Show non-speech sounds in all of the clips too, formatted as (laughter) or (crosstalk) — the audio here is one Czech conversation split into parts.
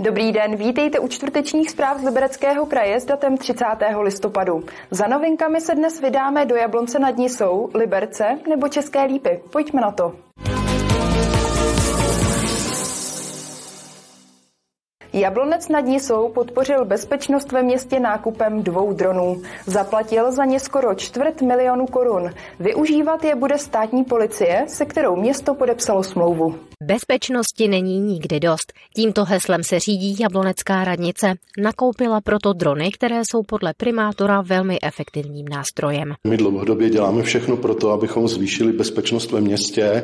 Dobrý den, vítejte u čtvrtečních zpráv z Libereckého kraje s datem 30. listopadu. Za novinkami se dnes vydáme do Jablonce nad Nisou, Liberce nebo České Lípy. Pojďme na to. Jablonec nad Nisou podpořil bezpečnost ve městě nákupem dvou dronů. Zaplatil za ně skoro čtvrt milionu korun. Využívat je bude státní policie, se kterou město podepsalo smlouvu. Bezpečnosti není nikdy dost. Tímto heslem se řídí Jablonecká radnice. Nakoupila proto drony, které jsou podle primátora velmi efektivním nástrojem. My dlouhodobě děláme všechno pro to, abychom zvýšili bezpečnost ve městě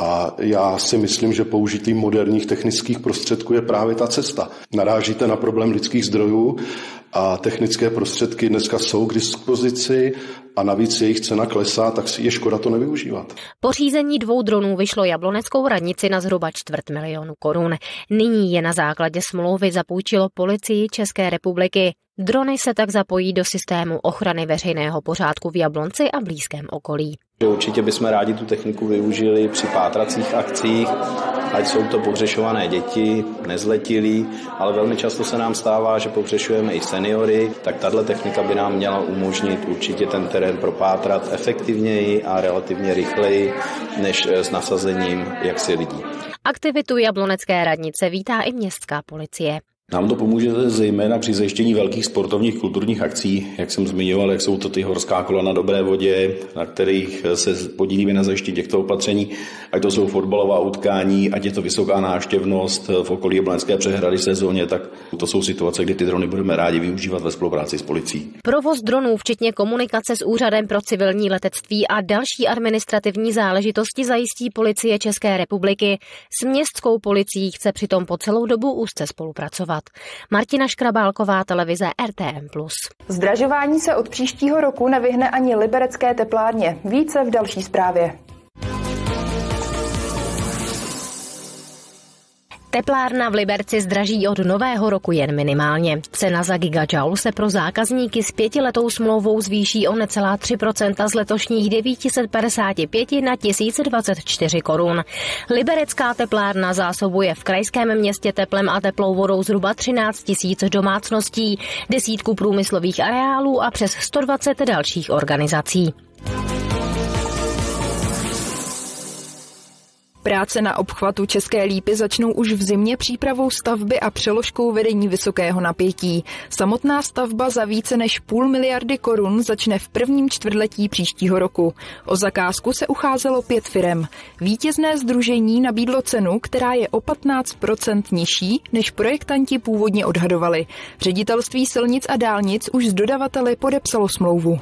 a já si myslím, že použití moderních technických prostředků je právě ta cesta. Narážíte na problém lidských zdrojů a technické prostředky dneska jsou k dispozici a navíc jejich cena klesá, tak si je škoda to nevyužívat. Pořízení dvou dronů vyšlo jabloneckou radnici na zhruba čtvrt milionu korun. Nyní je na základě smlouvy zapůjčilo policii České republiky. Drony se tak zapojí do systému ochrany veřejného pořádku v Jablonci a blízkém okolí. Určitě bychom rádi tu techniku využili při pátracích akcích, ať jsou to pohřešované děti, nezletilí, ale velmi často se nám stává, že pohřešujeme i seniory, tak tahle technika by nám měla umožnit určitě ten terén propátrat efektivněji a relativně rychleji než s nasazením jaksi lidí. Aktivitu Jablonecké radnice vítá i městská policie. Nám to pomůže zejména při zajištění velkých sportovních kulturních akcí, jak jsem zmiňoval, jak jsou to ty horská kola na dobré vodě, na kterých se podílíme na zajištění těchto opatření, ať to jsou fotbalová utkání, ať je to vysoká náštěvnost v okolí Jablonecké přehrady sezóně, tak to jsou situace, kdy ty drony budeme rádi využívat ve spolupráci s policií. Provoz dronů, včetně komunikace s Úřadem pro civilní letectví a další administrativní záležitosti zajistí policie České republiky. S městskou policií chce přitom po celou dobu úzce spolupracovat dělat. Martina Škrabálková, televize RTM+. Zdražování se od příštího roku nevyhne ani liberecké teplárně. Více v další zprávě. Teplárna v Liberci zdraží od nového roku jen minimálně. Cena za gigajoule se pro zákazníky s pětiletou smlouvou zvýší o necelá 3% z letošních 955 na 1024 korun. Liberecká teplárna zásobuje v krajském městě teplem a teplou vodou zhruba 13 tisíc domácností, desítku průmyslových areálů a přes 120 dalších organizací. Práce na obchvatu České lípy začnou už v zimě přípravou stavby a přeložkou vedení vysokého napětí. Samotná stavba za více než půl miliardy korun začne v prvním čtvrtletí příštího roku. O zakázku se ucházelo pět firem. Vítězné združení nabídlo cenu, která je o 15% nižší, než projektanti původně odhadovali. Ředitelství silnic a dálnic už s dodavateli podepsalo smlouvu.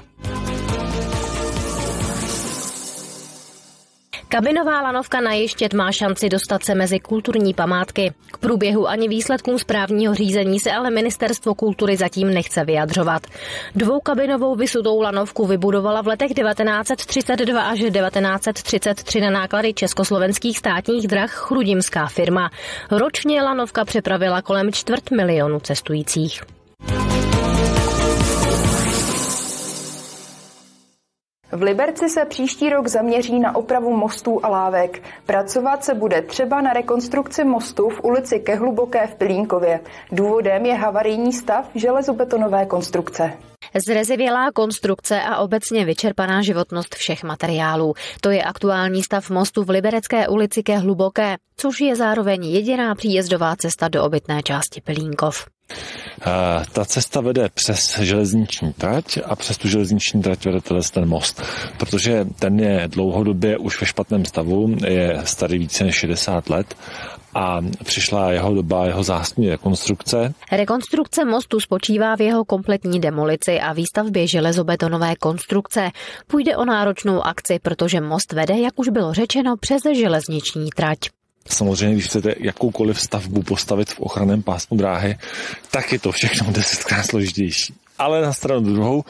Kabinová lanovka na Ještět má šanci dostat se mezi kulturní památky. K průběhu ani výsledkům správního řízení se ale Ministerstvo kultury zatím nechce vyjadřovat. Dvoukabinovou vysutou lanovku vybudovala v letech 1932 až 1933 na náklady československých státních drah chrudimská firma. Ročně lanovka přepravila kolem čtvrt milionu cestujících. V Liberci se příští rok zaměří na opravu mostů a lávek. Pracovat se bude třeba na rekonstrukci mostu v ulici Kehluboké v Pilínkově. Důvodem je havarijní stav železobetonové konstrukce. Zrezivělá konstrukce a obecně vyčerpaná životnost všech materiálů. To je aktuální stav mostu v Liberecké ulici ke Hluboké, což je zároveň jediná příjezdová cesta do obytné části Pelínkov. Ta cesta vede přes železniční trať a přes tu železniční trať vede ten most, protože ten je dlouhodobě už ve špatném stavu, je starý více než 60 let a přišla jeho doba jeho zástupní rekonstrukce. Rekonstrukce mostu spočívá v jeho kompletní demolici a výstavbě železobetonové konstrukce. Půjde o náročnou akci, protože most vede, jak už bylo řečeno, přes železniční trať. Samozřejmě, když chcete jakoukoliv stavbu postavit v ochranném pásmu dráhy, tak je to všechno (laughs) desetkrát složitější. Ale na stranu druhou,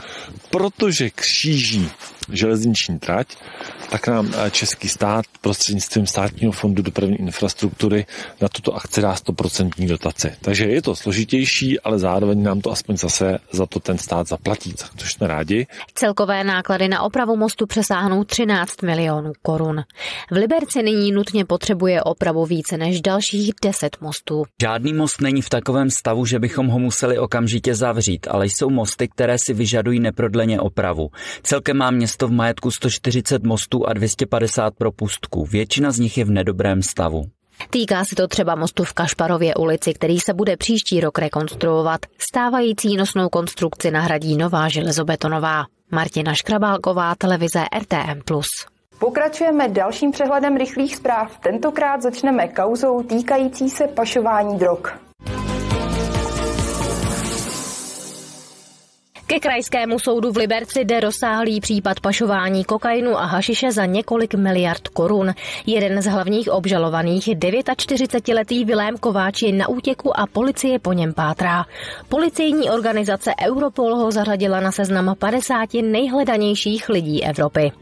protože kříží železniční trať, tak nám eh, český stát prostřednictvím státního fondu dopravní infrastruktury na tuto akci dá 100% dotaci. Takže je to složitější, ale zároveň nám to aspoň zase za to ten stát zaplatí, což jsme rádi. Celkové náklady na opravu mostu přesáhnou 13 milionů korun. V Liberci nyní nutně potřebuje opravu více než dalších 10 mostů. Žádný most není v takovém stavu, že bychom ho museli okamžitě zavřít, ale jsou mosty, které si vyžadují neprodleně opravu. Celkem má město v majetku 140 mostů a 250 propustků. Většina z nich je v nedobrém stavu. Týká se to třeba mostu v Kašparově ulici, který se bude příští rok rekonstruovat. Stávající nosnou konstrukci nahradí nová železobetonová. Martina Škrabálková, televize RTM+. Pokračujeme dalším přehledem rychlých zpráv. Tentokrát začneme kauzou týkající se pašování drog. Krajskému soudu v Liberci jde rozsáhlý případ pašování kokainu a hašiše za několik miliard korun. Jeden z hlavních obžalovaných, 49-letý Vilém Kováč, je na útěku a policie po něm pátrá. Policejní organizace Europol ho zařadila na seznam 50 nejhledanějších lidí Evropy.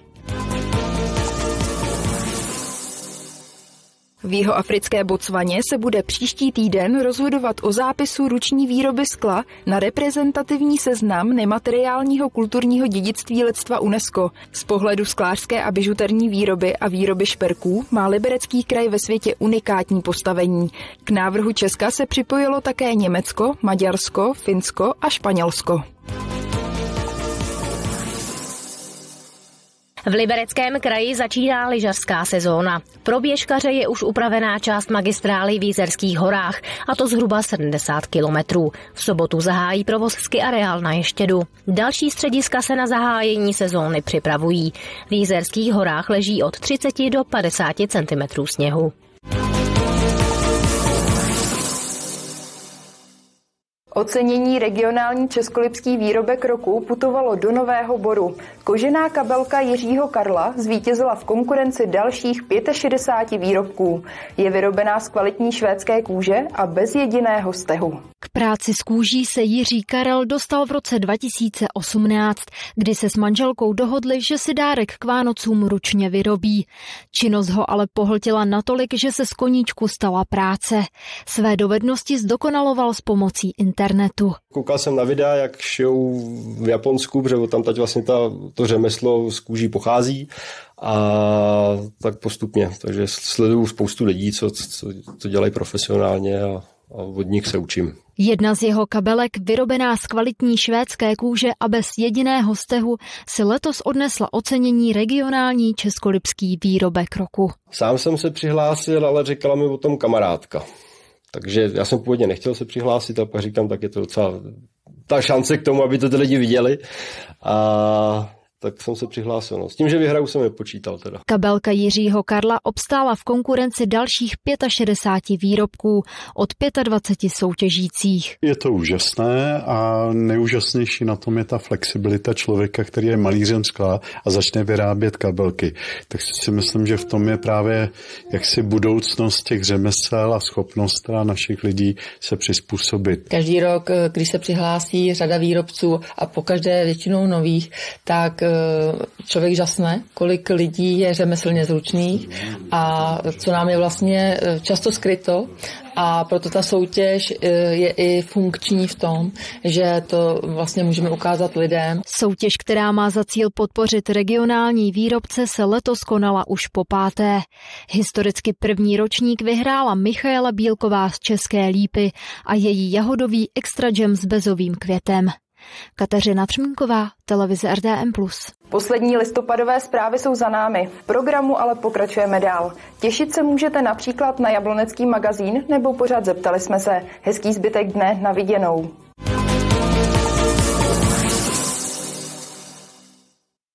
V jeho africké Botswaně se bude příští týden rozhodovat o zápisu ruční výroby skla na reprezentativní seznam nemateriálního kulturního dědictví lidstva UNESCO. Z pohledu sklářské a bižuterní výroby a výroby šperků má liberecký kraj ve světě unikátní postavení. K návrhu Česka se připojilo také Německo, Maďarsko, Finsko a Španělsko. V libereckém kraji začíná lyžařská sezóna. Pro běžkaře je už upravená část magistrály v Jízerských horách, a to zhruba 70 kilometrů. V sobotu zahájí provoz ski areál na Ještědu. Další střediska se na zahájení sezóny připravují. V Jízerských horách leží od 30 do 50 cm sněhu. Ocenění regionální českolipský výrobek roku putovalo do Nového Boru. Kožená kabelka Jiřího Karla zvítězila v konkurenci dalších 65 výrobků. Je vyrobená z kvalitní švédské kůže a bez jediného stehu. Práci s kůží se Jiří Karel dostal v roce 2018, kdy se s manželkou dohodli, že si dárek k Vánocům ručně vyrobí. Činnost ho ale pohltila natolik, že se z koníčku stala práce. Své dovednosti zdokonaloval s pomocí internetu. Koukal jsem na videa, jak šijou v Japonsku, protože tam teď vlastně ta, to řemeslo z kůží pochází a tak postupně. Takže sleduju spoustu lidí, co, co to dělají profesionálně a, a od nich se učím. Jedna z jeho kabelek, vyrobená z kvalitní švédské kůže a bez jediného stehu, si letos odnesla ocenění regionální českolipský výrobek roku. Sám jsem se přihlásil, ale říkala mi o tom kamarádka. Takže já jsem původně nechtěl se přihlásit, a pak říkám, tak je to docela ta šance k tomu, aby to ty lidi viděli. A tak jsem se přihlásil. No. S tím, že vyhraju, jsem nepočítal teda. Kabelka Jiřího Karla obstála v konkurenci dalších 65 výrobků od 25 soutěžících. Je to úžasné a nejúžasnější na tom je ta flexibilita člověka, který je malířem skla a začne vyrábět kabelky. Tak si myslím, že v tom je právě jaksi budoucnost těch řemesel a schopnost a našich lidí se přizpůsobit. Každý rok, když se přihlásí řada výrobců a po každé většinou nových, tak člověk žasne, kolik lidí je řemeslně zručných a co nám je vlastně eh, často skryto a proto ta soutěž eh, je i funkční v tom, že to vlastně můžeme ukázat lidem. Soutěž, která má za cíl podpořit regionální výrobce, se letos konala už po páté. Historicky první ročník vyhrála Michaela Bílková z České Lípy a její jahodový extra jam s bezovým květem. Kateřina Třmínková, televize RTM+. Poslední listopadové zprávy jsou za námi. V programu ale pokračujeme dál. Těšit se můžete například na Jablonecký magazín nebo pořád zeptali jsme se. Hezký zbytek dne na viděnou.